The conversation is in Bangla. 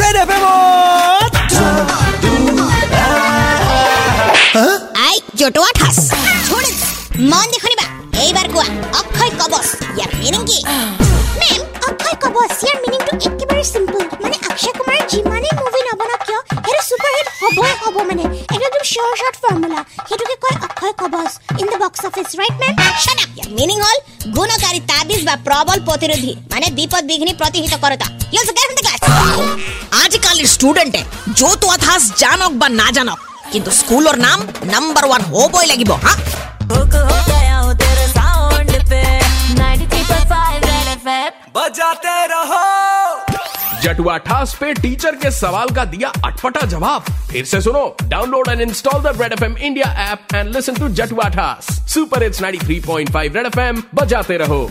Red FM I Jatua Thas ছোড়ে মন দেখনি বা এইবার কোয়া অক্ষয় কবচ। ইয়ার মিনিং কি? মেম অক্ষয় কবচ ইয়াৰ মিনিংটো একেবাৰে চিম্পল মানে অক্ষয় কুমাৰ যিমানেই মুভি নবনাওক কিয় সেইটো ছুপাৰ হিট হ'বই হ'ব মানে। একদম চিয়ৰ শ্বৰ্ট ফৰ্মুলা সেইটোকে কয় অক্ষয় কবচ। In the box office right ma'am shut up year meaning হ'ল গুণকাৰী তাবিজ বা প্রবল প্রতিরোধী মানে বিপদ বিঘ্নি প্রতিহিত করতা। You also get the class आजकल स्टूडेंट है। जो तो अथास जानक बा ना जानक। किंतु स्कूल और नाम नंबर वन हो बोई लगी बो हाँ? बजाते रहो। जटुआ ठास पे टीचर के सवाल का दिया अटपटा जवाब। फिर से सुनो download and install the Red F M India app and listen to जटुआ ठास। Super hits 93.5 Red F M बजाते रहो।